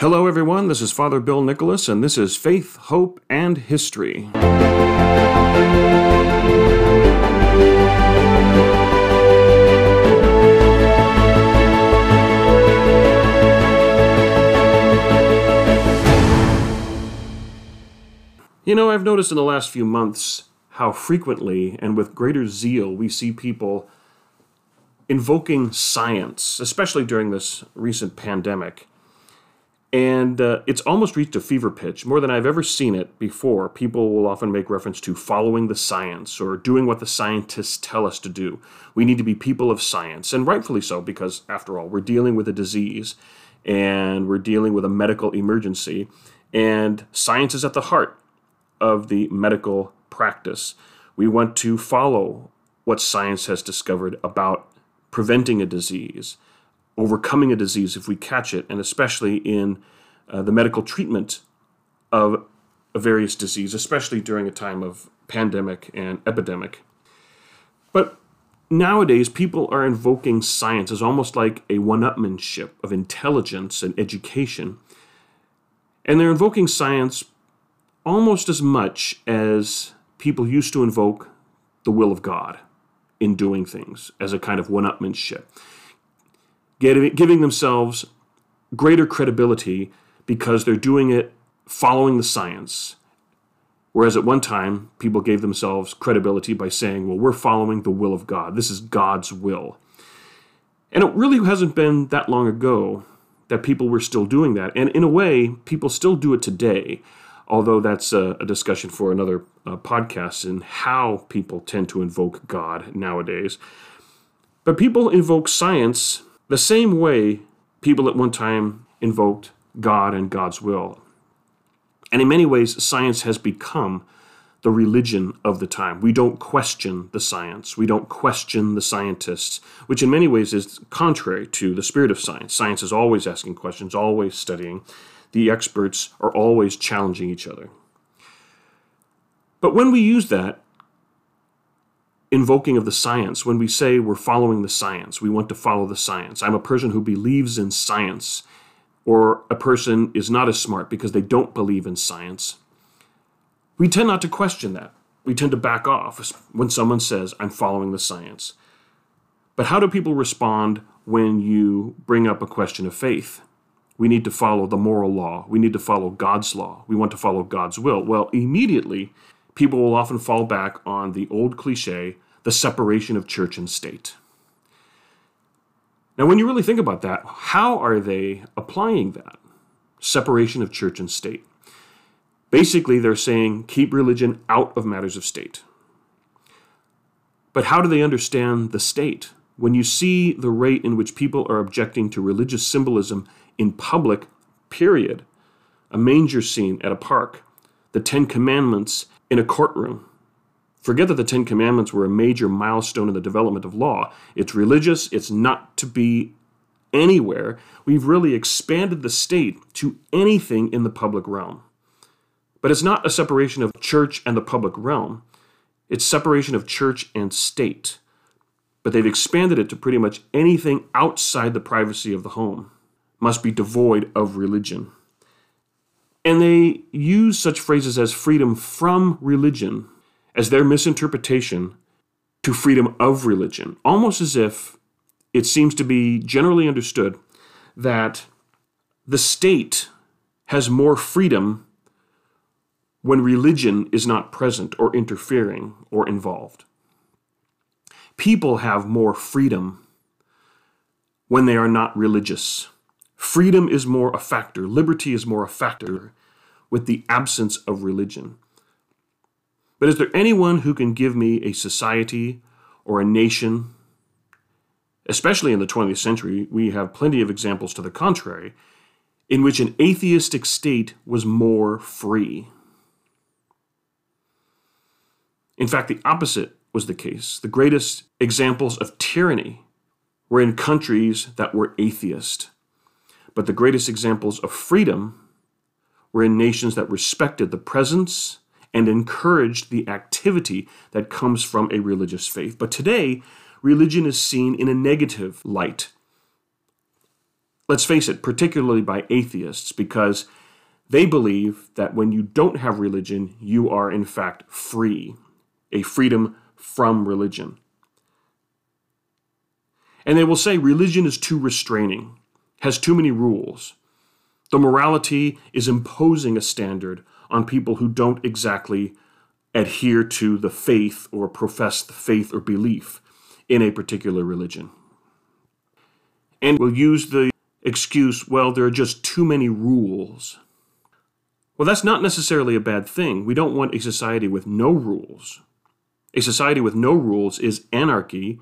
Hello, everyone. This is Father Bill Nicholas, and this is Faith, Hope, and History. You know, I've noticed in the last few months how frequently and with greater zeal we see people invoking science, especially during this recent pandemic. And uh, it's almost reached a fever pitch, more than I've ever seen it before. People will often make reference to following the science or doing what the scientists tell us to do. We need to be people of science, and rightfully so, because after all, we're dealing with a disease and we're dealing with a medical emergency, and science is at the heart of the medical practice. We want to follow what science has discovered about preventing a disease, overcoming a disease if we catch it, and especially in uh, the medical treatment of a various disease, especially during a time of pandemic and epidemic. But nowadays, people are invoking science as almost like a one upmanship of intelligence and education. And they're invoking science almost as much as people used to invoke the will of God in doing things as a kind of one upmanship, giving themselves greater credibility because they're doing it following the science. Whereas at one time, people gave themselves credibility by saying, well, we're following the will of God. This is God's will. And it really hasn't been that long ago that people were still doing that. And in a way, people still do it today although that's a, a discussion for another uh, podcast and how people tend to invoke God nowadays. But people invoke science the same way people at one time invoked God and God's will. And in many ways, science has become the religion of the time. We don't question the science. We don't question the scientists, which in many ways is contrary to the spirit of science. Science is always asking questions, always studying the experts are always challenging each other. But when we use that invoking of the science, when we say we're following the science, we want to follow the science, I'm a person who believes in science, or a person is not as smart because they don't believe in science, we tend not to question that. We tend to back off when someone says, I'm following the science. But how do people respond when you bring up a question of faith? we need to follow the moral law. We need to follow God's law. We want to follow God's will. Well, immediately, people will often fall back on the old cliche the separation of church and state. Now, when you really think about that, how are they applying that? Separation of church and state. Basically, they're saying keep religion out of matters of state. But how do they understand the state? When you see the rate in which people are objecting to religious symbolism in public, period. A manger scene at a park, the Ten Commandments in a courtroom. Forget that the Ten Commandments were a major milestone in the development of law. It's religious, it's not to be anywhere. We've really expanded the state to anything in the public realm. But it's not a separation of church and the public realm, it's separation of church and state. But they've expanded it to pretty much anything outside the privacy of the home must be devoid of religion. And they use such phrases as freedom from religion as their misinterpretation to freedom of religion, almost as if it seems to be generally understood that the state has more freedom when religion is not present or interfering or involved. People have more freedom when they are not religious. Freedom is more a factor, liberty is more a factor with the absence of religion. But is there anyone who can give me a society or a nation, especially in the 20th century, we have plenty of examples to the contrary, in which an atheistic state was more free? In fact, the opposite was the case. The greatest examples of tyranny were in countries that were atheist. But the greatest examples of freedom were in nations that respected the presence and encouraged the activity that comes from a religious faith. But today, religion is seen in a negative light. let's face it, particularly by atheists, because they believe that when you don't have religion, you are in fact free, a freedom from religion. And they will say religion is too restraining, has too many rules. The morality is imposing a standard on people who don't exactly adhere to the faith or profess the faith or belief in a particular religion. And we'll use the excuse, well, there are just too many rules. Well, that's not necessarily a bad thing. We don't want a society with no rules. A society with no rules is anarchy,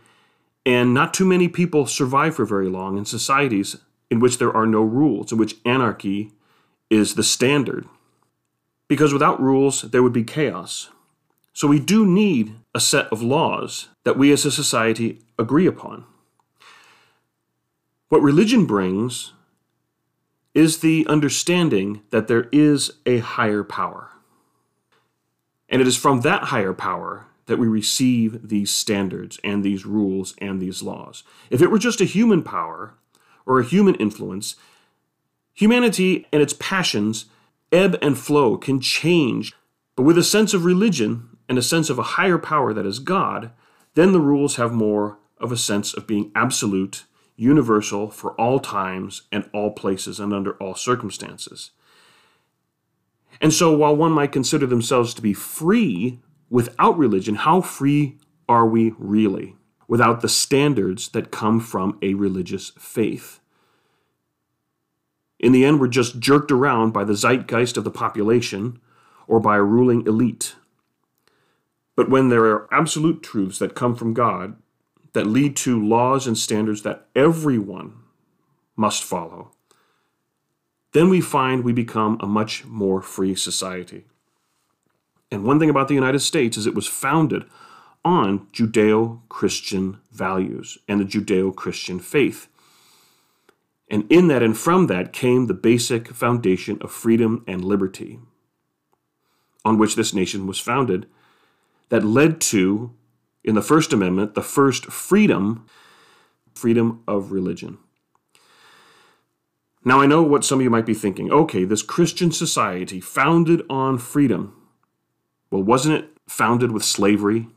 and not too many people survive for very long in societies in which there are no rules, in which anarchy is the standard. Because without rules, there would be chaos. So we do need a set of laws that we as a society agree upon. What religion brings is the understanding that there is a higher power. And it is from that higher power that we receive these standards and these rules and these laws. If it were just a human power or a human influence, humanity and its passions ebb and flow can change. But with a sense of religion and a sense of a higher power that is God, then the rules have more of a sense of being absolute universal for all times and all places and under all circumstances. And so, while one might consider themselves to be free without religion, how free are we really without the standards that come from a religious faith? In the end, we're just jerked around by the zeitgeist of the population or by a ruling elite. But when there are absolute truths that come from God, that lead to laws and standards that everyone must follow, then we find we become a much more free society. And one thing about the United States is it was founded on Judeo Christian values and the Judeo Christian faith. And in that and from that came the basic foundation of freedom and liberty on which this nation was founded that led to in the First Amendment, the first freedom, freedom of religion. Now, I know what some of you might be thinking. Okay, this Christian society founded on freedom. Well, wasn't it founded with slavery?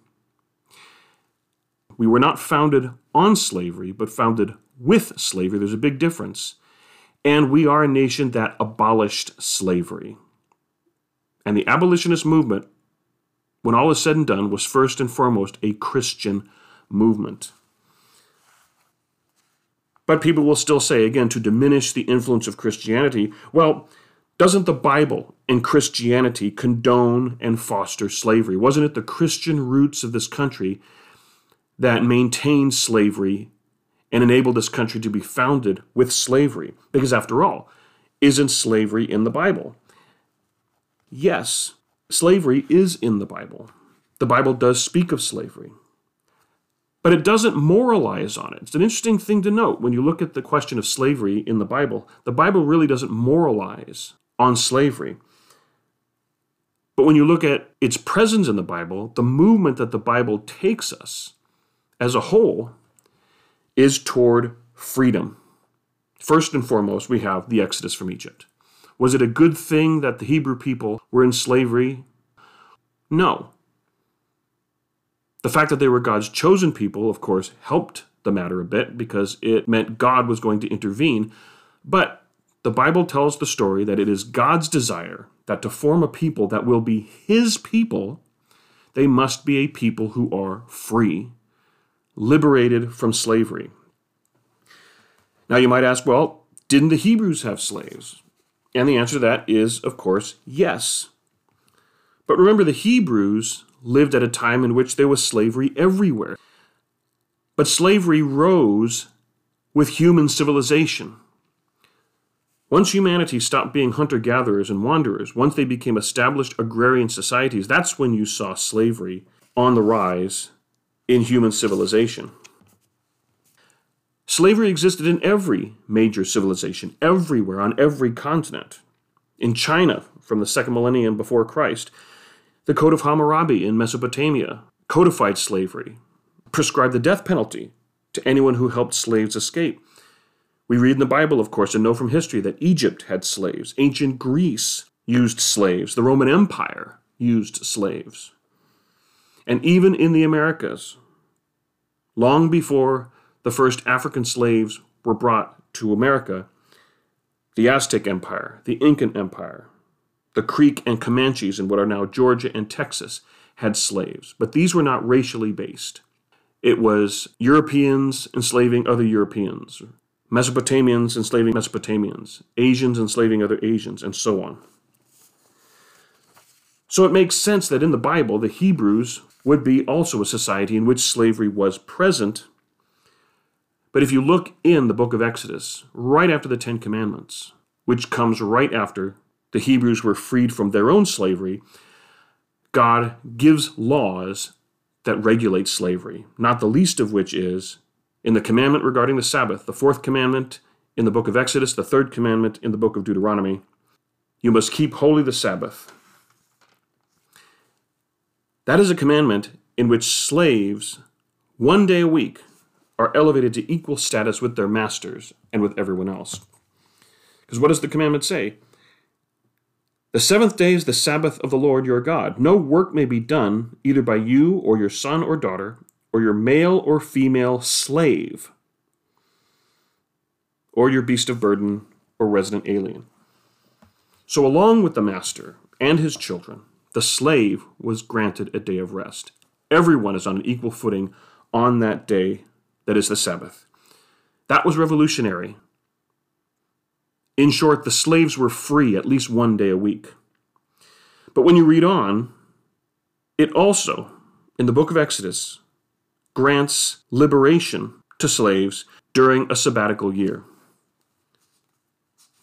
We were not founded on slavery, but founded with slavery. There's a big difference. And we are a nation that abolished slavery. And the abolitionist movement when all is said and done, was first and foremost a Christian movement. But people will still say, again, to diminish the influence of Christianity, well, doesn't the Bible and Christianity condone and foster slavery? Wasn't it the Christian roots of this country that maintained slavery and enabled this country to be founded with slavery? Because after all, isn't slavery in the Bible? Yes, Slavery is in the Bible. The Bible does speak of slavery. But it doesn't moralize on it. It's an interesting thing to note when you look at the question of slavery in the Bible. The Bible really doesn't moralize on slavery. But when you look at its presence in the Bible, the movement that the Bible takes us as a whole is toward freedom. First and foremost, we have the Exodus from Egypt. Was it a good thing that the Hebrew people were in slavery? No. The fact that they were God's chosen people, of course, helped the matter a bit because it meant God was going to intervene. But the Bible tells the story that it is God's desire that to form a people that will be His people, they must be a people who are free, liberated from slavery. Now you might ask, well, didn't the Hebrews have slaves? And the answer to that is, of course, yes. But remember, the Hebrews lived at a time in which there was slavery everywhere. But slavery rose with human civilization. Once humanity stopped being hunter gatherers and wanderers, once they became established agrarian societies, that's when you saw slavery on the rise in human civilization. Slavery existed in every major civilization, everywhere, on every continent. In China, from the second millennium before Christ, the Code of Hammurabi in Mesopotamia codified slavery, prescribed the death penalty to anyone who helped slaves escape. We read in the Bible, of course, and know from history that Egypt had slaves. Ancient Greece used slaves. The Roman Empire used slaves. And even in the Americas, long before the first African slaves were brought to America, the Aztec Empire, the Incan Empire, the Creek and Comanches in what are now Georgia and Texas had slaves, but these were not racially based. It was Europeans enslaving other Europeans, Mesopotamians enslaving Mesopotamians, Asians enslaving other Asians, and so on. So it makes sense that in the Bible, the Hebrews would be also a society in which slavery was present. But if you look in the book of Exodus, right after the Ten Commandments, which comes right after the Hebrews were freed from their own slavery, God gives laws that regulate slavery, not the least of which is in the commandment regarding the Sabbath, the fourth commandment in the book of Exodus, the third commandment in the book of Deuteronomy. You must keep holy the Sabbath. That is a commandment in which slaves, one day a week, are elevated to equal status with their masters and with everyone else. Because what does the commandment say? The seventh day is the Sabbath of the Lord your God. No work may be done, either by you or your son or daughter, or your male or female slave, or your beast of burden or resident alien. So, along with the master and his children, the slave was granted a day of rest. Everyone is on an equal footing on that day that is the Sabbath. That was revolutionary in short, the slaves were free at least one day a week. But when you read on, it also, in the book of Exodus, grants liberation to slaves during a sabbatical year.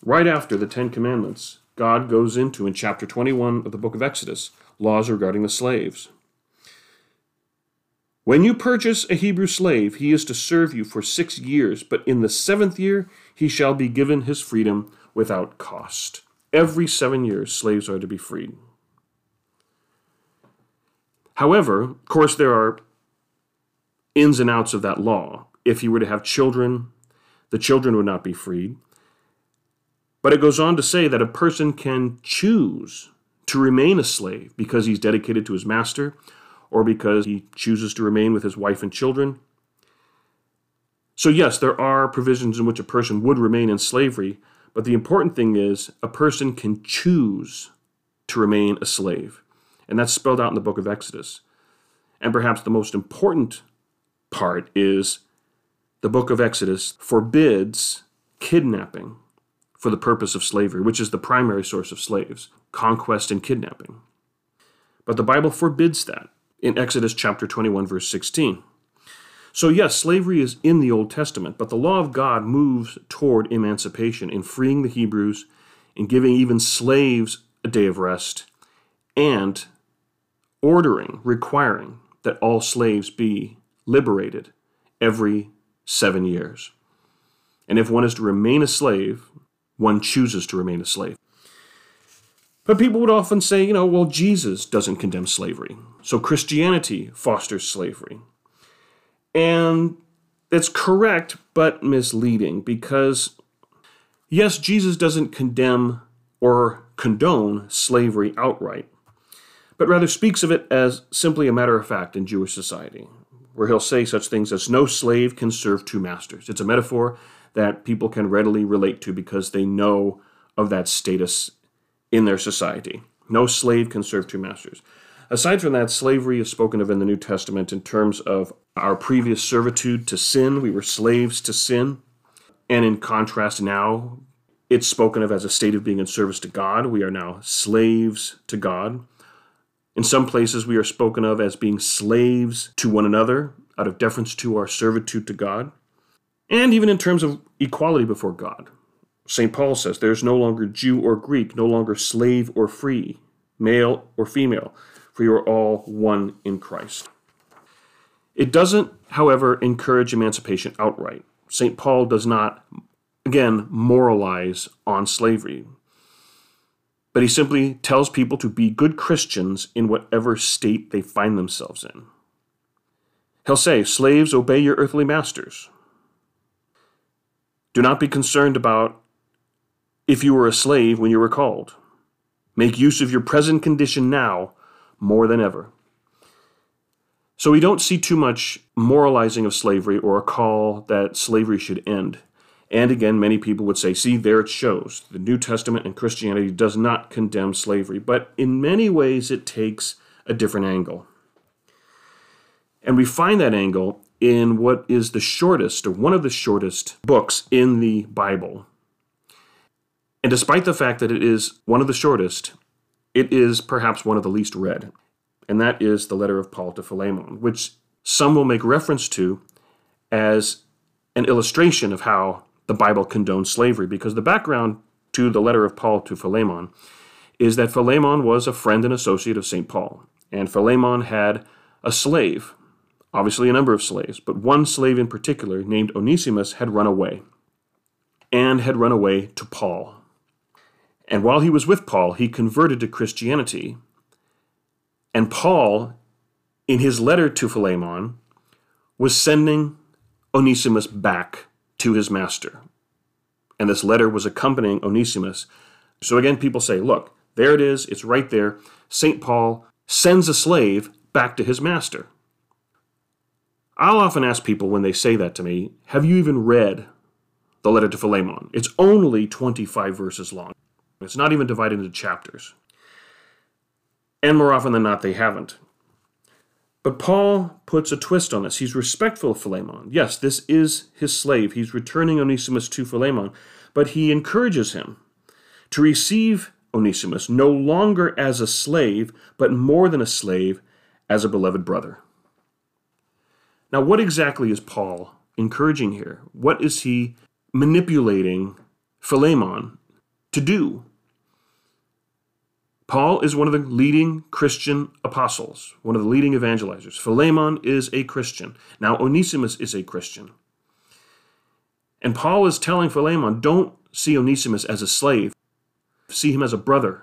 Right after the Ten Commandments, God goes into, in chapter 21 of the book of Exodus, laws regarding the slaves. When you purchase a Hebrew slave, he is to serve you for six years, but in the seventh year he shall be given his freedom without cost. Every seven years, slaves are to be freed. However, of course, there are ins and outs of that law. If he were to have children, the children would not be freed. But it goes on to say that a person can choose to remain a slave because he's dedicated to his master or because he chooses to remain with his wife and children. So, yes, there are provisions in which a person would remain in slavery, but the important thing is a person can choose to remain a slave. And that's spelled out in the book of Exodus. And perhaps the most important part is the book of Exodus forbids kidnapping for the purpose of slavery, which is the primary source of slaves conquest and kidnapping. But the Bible forbids that in Exodus chapter 21, verse 16. So, yes, slavery is in the Old Testament, but the law of God moves toward emancipation in freeing the Hebrews, in giving even slaves a day of rest, and ordering, requiring that all slaves be liberated every seven years. And if one is to remain a slave, one chooses to remain a slave. But people would often say, you know, well, Jesus doesn't condemn slavery. So Christianity fosters slavery. And that's correct, but misleading because, yes, Jesus doesn't condemn or condone slavery outright, but rather speaks of it as simply a matter of fact in Jewish society, where he'll say such things as no slave can serve two masters. It's a metaphor that people can readily relate to because they know of that status in their society. No slave can serve two masters. Aside from that, slavery is spoken of in the New Testament in terms of our previous servitude to sin. We were slaves to sin. And in contrast, now it's spoken of as a state of being in service to God. We are now slaves to God. In some places, we are spoken of as being slaves to one another out of deference to our servitude to God. And even in terms of equality before God. St. Paul says, There is no longer Jew or Greek, no longer slave or free, male or female, for you are all one in Christ. It doesn't, however, encourage emancipation outright. St. Paul does not, again, moralize on slavery, but he simply tells people to be good Christians in whatever state they find themselves in. He'll say, Slaves, obey your earthly masters Do not be concerned about if you were a slave when you were called. Make use of your present condition now more than ever. So we don't see too much moralizing of slavery or a call that slavery should end. And again, many people would say, see, there it shows. The New Testament and Christianity does not condemn slavery, but in many ways it takes a different angle. And we find that angle in what is the shortest, or one of the shortest books in the Bible. And despite the fact that it is one of the shortest, it is perhaps one of the least read. And that is the letter of Paul to Philemon, which some will make reference to as an illustration of how the Bible condones slavery, because the background to the letter of Paul to Philemon is that Philemon was a friend and associate of St. Paul. And Philemon had a slave obviously a number of slaves, but one slave in particular, named Onesimus, had run away and had run away to Paul. And while he was with Paul, he converted to Christianity. And Paul, in his letter to Philemon, was sending Onesimus back to his master. And this letter was accompanying Onesimus. So again, people say, look, there it is, it's right there. St. Paul sends a slave back to his master. I'll often ask people when they say that to me, Have you even read the letter to Philemon? It's only 25 verses long, it's not even divided into chapters. And more often than not, they haven't. But Paul puts a twist on this. He's respectful of Philemon. Yes, this is his slave. He's returning Onesimus to Philemon, but he encourages him to receive Onesimus no longer as a slave, but more than a slave, as a beloved brother. Now, what exactly is Paul encouraging here? What is he manipulating Philemon to do? Paul is one of the leading Christian apostles, one of the leading evangelizers. Philemon is a Christian. Now, Onesimus is a Christian. And Paul is telling Philemon, don't see Onesimus as a slave, see him as a brother.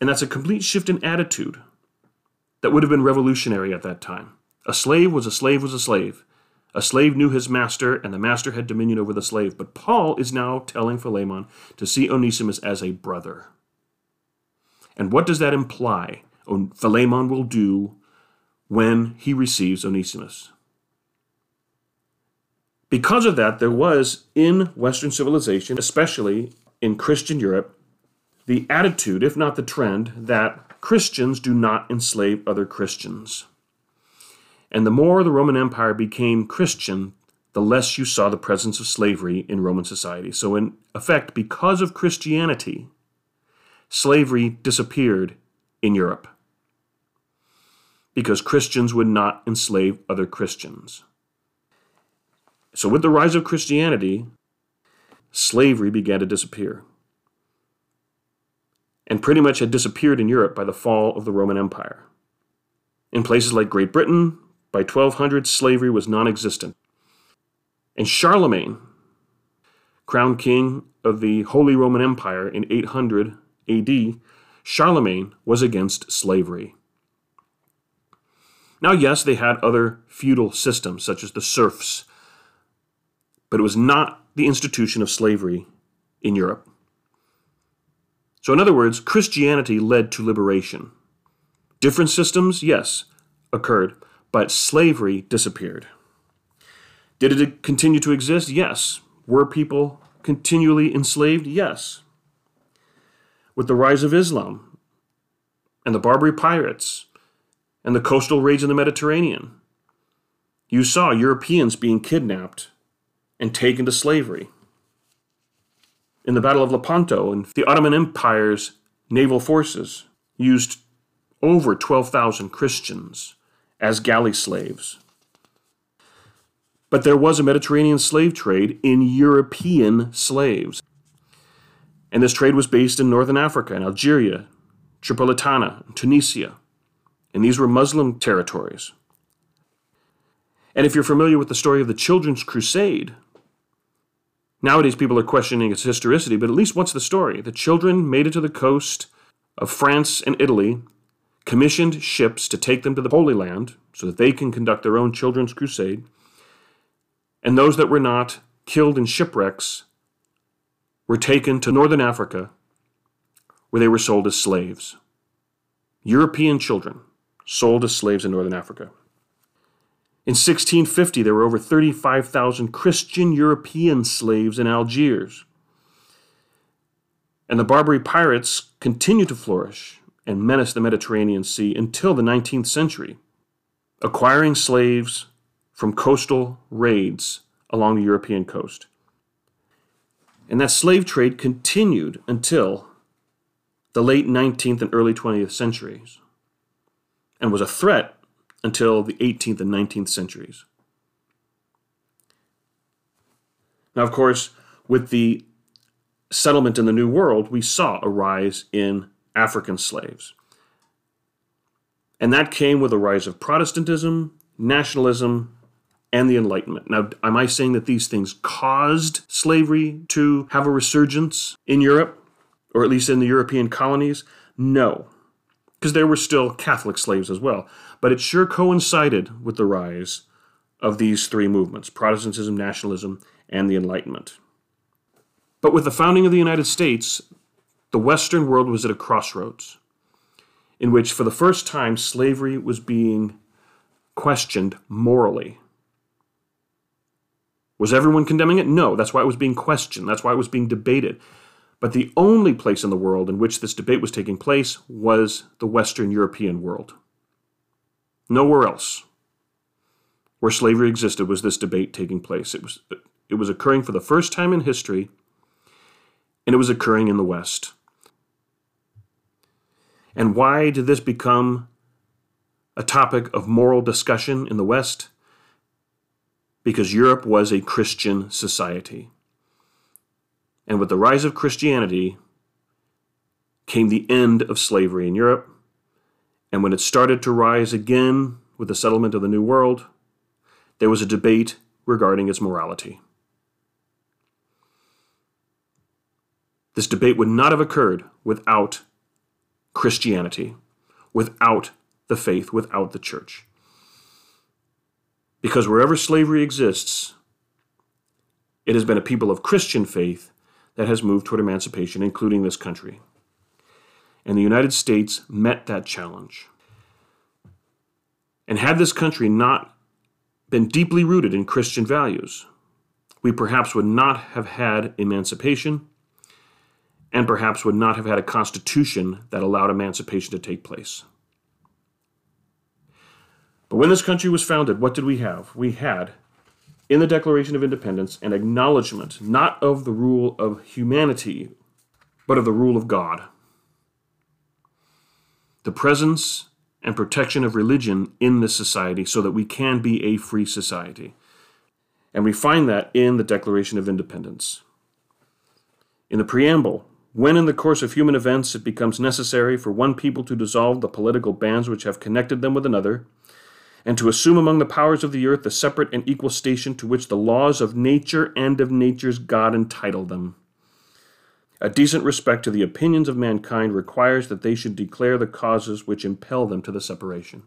And that's a complete shift in attitude that would have been revolutionary at that time. A slave was a slave was a slave. A slave knew his master, and the master had dominion over the slave. But Paul is now telling Philemon to see Onesimus as a brother. And what does that imply? Philemon will do when he receives Onesimus. Because of that, there was in Western civilization, especially in Christian Europe, the attitude, if not the trend, that Christians do not enslave other Christians. And the more the Roman Empire became Christian, the less you saw the presence of slavery in Roman society. So, in effect, because of Christianity, slavery disappeared in Europe because Christians would not enslave other Christians. So, with the rise of Christianity, slavery began to disappear and pretty much had disappeared in Europe by the fall of the Roman Empire. In places like Great Britain, by 1200, slavery was non existent. And Charlemagne, crowned king of the Holy Roman Empire in 800 AD, Charlemagne was against slavery. Now, yes, they had other feudal systems, such as the serfs, but it was not the institution of slavery in Europe. So, in other words, Christianity led to liberation. Different systems, yes, occurred, but slavery disappeared. Did it continue to exist? Yes. Were people continually enslaved? Yes. With the rise of Islam and the Barbary pirates and the coastal raids in the Mediterranean, you saw Europeans being kidnapped and taken to slavery. In the Battle of Lepanto, and the Ottoman Empire's naval forces used over 12,000 Christians as galley slaves. But there was a Mediterranean slave trade in European slaves. And this trade was based in northern Africa, in Algeria, Tripolitania, Tunisia. And these were Muslim territories. And if you're familiar with the story of the Children's Crusade, nowadays people are questioning its historicity, but at least what's the story? The children made it to the coast of France and Italy commissioned ships to take them to the Holy Land so that they can conduct their own children's crusade. And those that were not killed in shipwrecks were taken to northern Africa where they were sold as slaves. European children sold as slaves in northern Africa. In 1650, there were over 35,000 Christian European slaves in Algiers. And the Barbary pirates continued to flourish and menace the Mediterranean Sea until the 19th century, acquiring slaves from coastal raids along the European coast. And that slave trade continued until the late 19th and early 20th centuries and was a threat until the 18th and 19th centuries. Now, of course, with the settlement in the New World, we saw a rise in African slaves. And that came with the rise of Protestantism, nationalism, and the Enlightenment. Now, am I saying that these things caused slavery to have a resurgence in Europe, or at least in the European colonies? No, because there were still Catholic slaves as well. But it sure coincided with the rise of these three movements Protestantism, nationalism, and the Enlightenment. But with the founding of the United States, the Western world was at a crossroads in which, for the first time, slavery was being questioned morally. Was everyone condemning it? No. That's why it was being questioned. That's why it was being debated. But the only place in the world in which this debate was taking place was the Western European world. Nowhere else where slavery existed was this debate taking place. It was, it was occurring for the first time in history, and it was occurring in the West. And why did this become a topic of moral discussion in the West? Because Europe was a Christian society. And with the rise of Christianity came the end of slavery in Europe. And when it started to rise again with the settlement of the New World, there was a debate regarding its morality. This debate would not have occurred without Christianity, without the faith, without the church. Because wherever slavery exists, it has been a people of Christian faith that has moved toward emancipation, including this country. And the United States met that challenge. And had this country not been deeply rooted in Christian values, we perhaps would not have had emancipation and perhaps would not have had a constitution that allowed emancipation to take place. But when this country was founded, what did we have? We had in the Declaration of Independence an acknowledgement not of the rule of humanity, but of the rule of God. The presence and protection of religion in this society so that we can be a free society. And we find that in the Declaration of Independence. In the preamble, when in the course of human events it becomes necessary for one people to dissolve the political bands which have connected them with another, and to assume among the powers of the earth the separate and equal station to which the laws of nature and of nature's God entitle them. A decent respect to the opinions of mankind requires that they should declare the causes which impel them to the separation.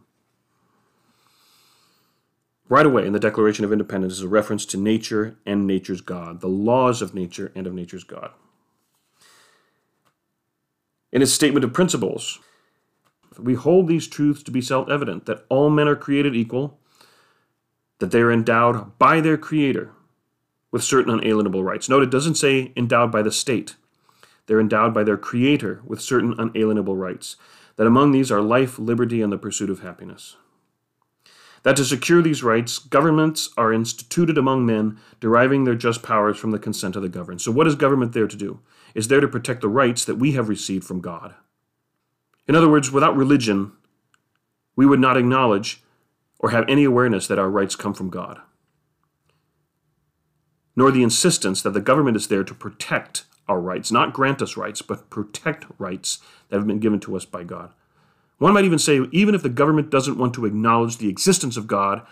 Right away in the Declaration of Independence is a reference to nature and nature's God, the laws of nature and of nature's God. In its statement of principles, we hold these truths to be self evident that all men are created equal, that they are endowed by their Creator with certain unalienable rights. Note it doesn't say endowed by the state, they're endowed by their Creator with certain unalienable rights, that among these are life, liberty, and the pursuit of happiness. That to secure these rights, governments are instituted among men, deriving their just powers from the consent of the governed. So, what is government there to do? Is there to protect the rights that we have received from God. In other words, without religion, we would not acknowledge or have any awareness that our rights come from God, nor the insistence that the government is there to protect our rights, not grant us rights, but protect rights that have been given to us by God. One might even say, even if the government doesn't want to acknowledge the existence of God,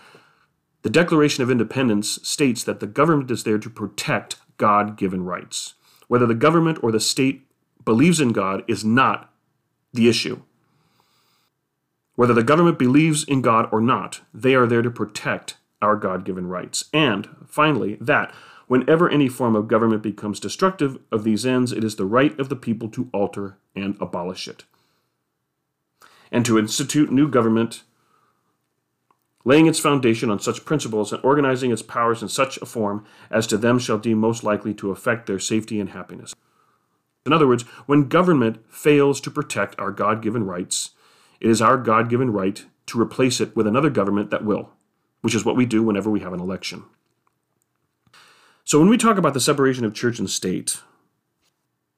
the Declaration of Independence states that the government is there to protect God given rights. Whether the government or the state believes in God is not the issue. Whether the government believes in God or not, they are there to protect our God given rights. And finally, that Whenever any form of government becomes destructive of these ends, it is the right of the people to alter and abolish it. And to institute new government, laying its foundation on such principles and organizing its powers in such a form as to them shall deem most likely to affect their safety and happiness. In other words, when government fails to protect our God given rights, it is our God given right to replace it with another government that will, which is what we do whenever we have an election. So when we talk about the separation of church and state,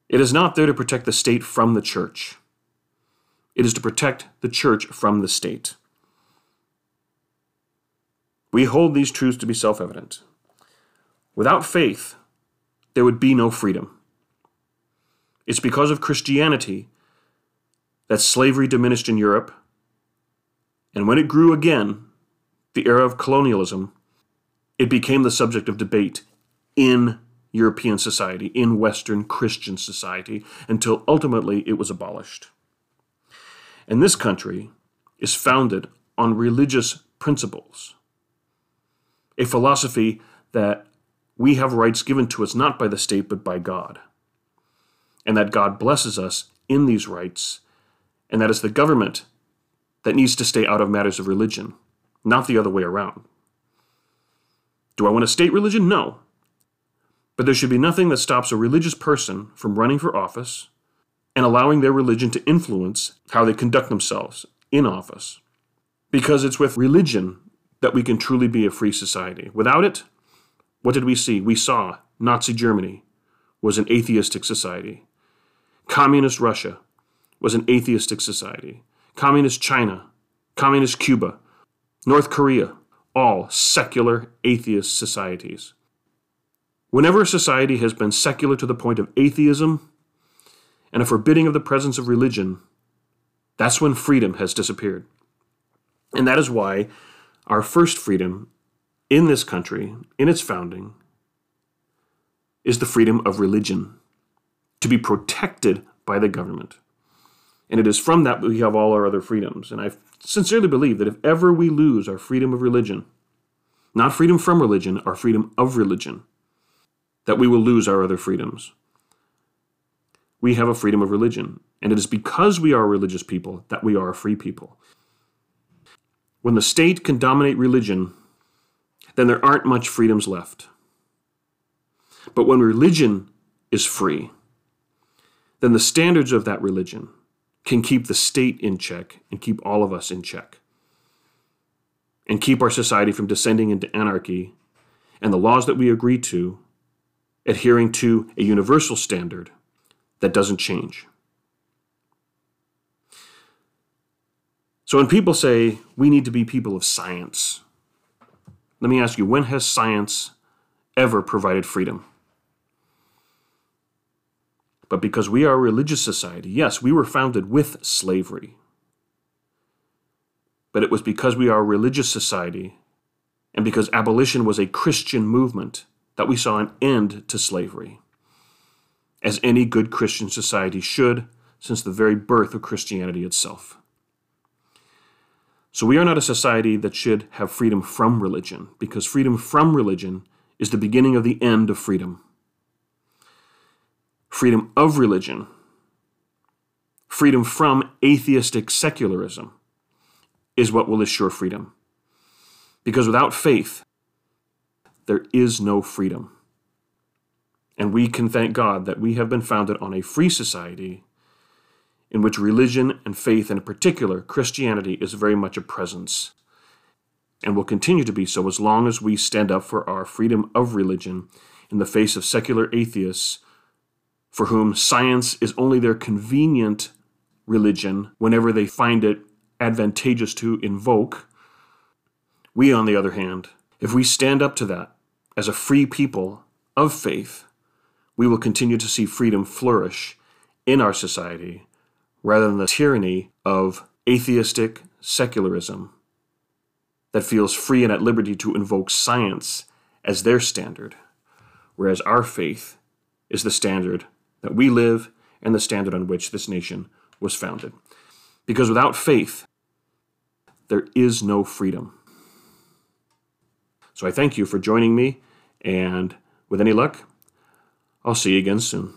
it is not there to protect the state from the church. It is to protect the church from the state. We hold these truths to be self evident. Without faith, there would be no freedom. It's because of Christianity that slavery diminished in Europe, and when it grew again, the era of colonialism, it became the subject of debate in European society, in Western Christian society, until ultimately it was abolished. And this country is founded on religious principles, a philosophy that we have rights given to us not by the state but by God, and that God blesses us in these rights, and that it's the government that needs to stay out of matters of religion, not the other way around. Do I want a state religion? No. But there should be nothing that stops a religious person from running for office and allowing their religion to influence how they conduct themselves in office. Because it's with religion that we can truly be a free society. Without it, what did we see? We saw Nazi Germany was an atheistic society. Communist Russia was an atheistic society. Communist China, Communist Cuba, North Korea, all secular atheist societies. Whenever a society has been secular to the point of atheism and a forbidding of the presence of religion, that's when freedom has disappeared. And that is why our first freedom in this country, in its founding, is the freedom of religion, to be protected by the government. And it is from that we have all our other freedoms. And I sincerely believe that if ever we lose our freedom of religion, not freedom from religion, our freedom of religion, that we will lose our other freedoms. We have a freedom of religion, and it is because we are a religious people that we are a free people. When the state can dominate religion, then there aren't much freedoms left. But when religion is free, then the standards of that religion can keep the state in check and keep all of us in check. And keep our society from descending into anarchy, and the laws that we agree to adhering to a universal standard that doesn't change. So when people say we need to be people of science, let me ask you when has science ever provided freedom? But because we are a religious society, yes, we were founded with slavery. But it was because we are a religious society and because abolition was a Christian movement that we saw an end to slavery, as any good Christian society should since the very birth of Christianity itself. So we are not a society that should have freedom from religion, because freedom from religion is the beginning of the end of freedom. Freedom of religion, freedom from atheistic secularism, is what will assure freedom. Because without faith, there is no freedom. And we can thank God that we have been founded on a free society in which religion and faith, and in particular Christianity, is very much a presence and will continue to be so as long as we stand up for our freedom of religion in the face of secular atheists for whom science is only their convenient religion whenever they find it advantageous to invoke. We, on the other hand, if we stand up to that as a free people of faith, we will continue to see freedom flourish in our society rather than the tyranny of atheistic secularism that feels free and at liberty to invoke science as their standard, whereas our faith is the standard that we live and the standard on which this nation was founded. Because without faith, there is no freedom. So I thank you for joining me, and With any luck, I'll see you again soon.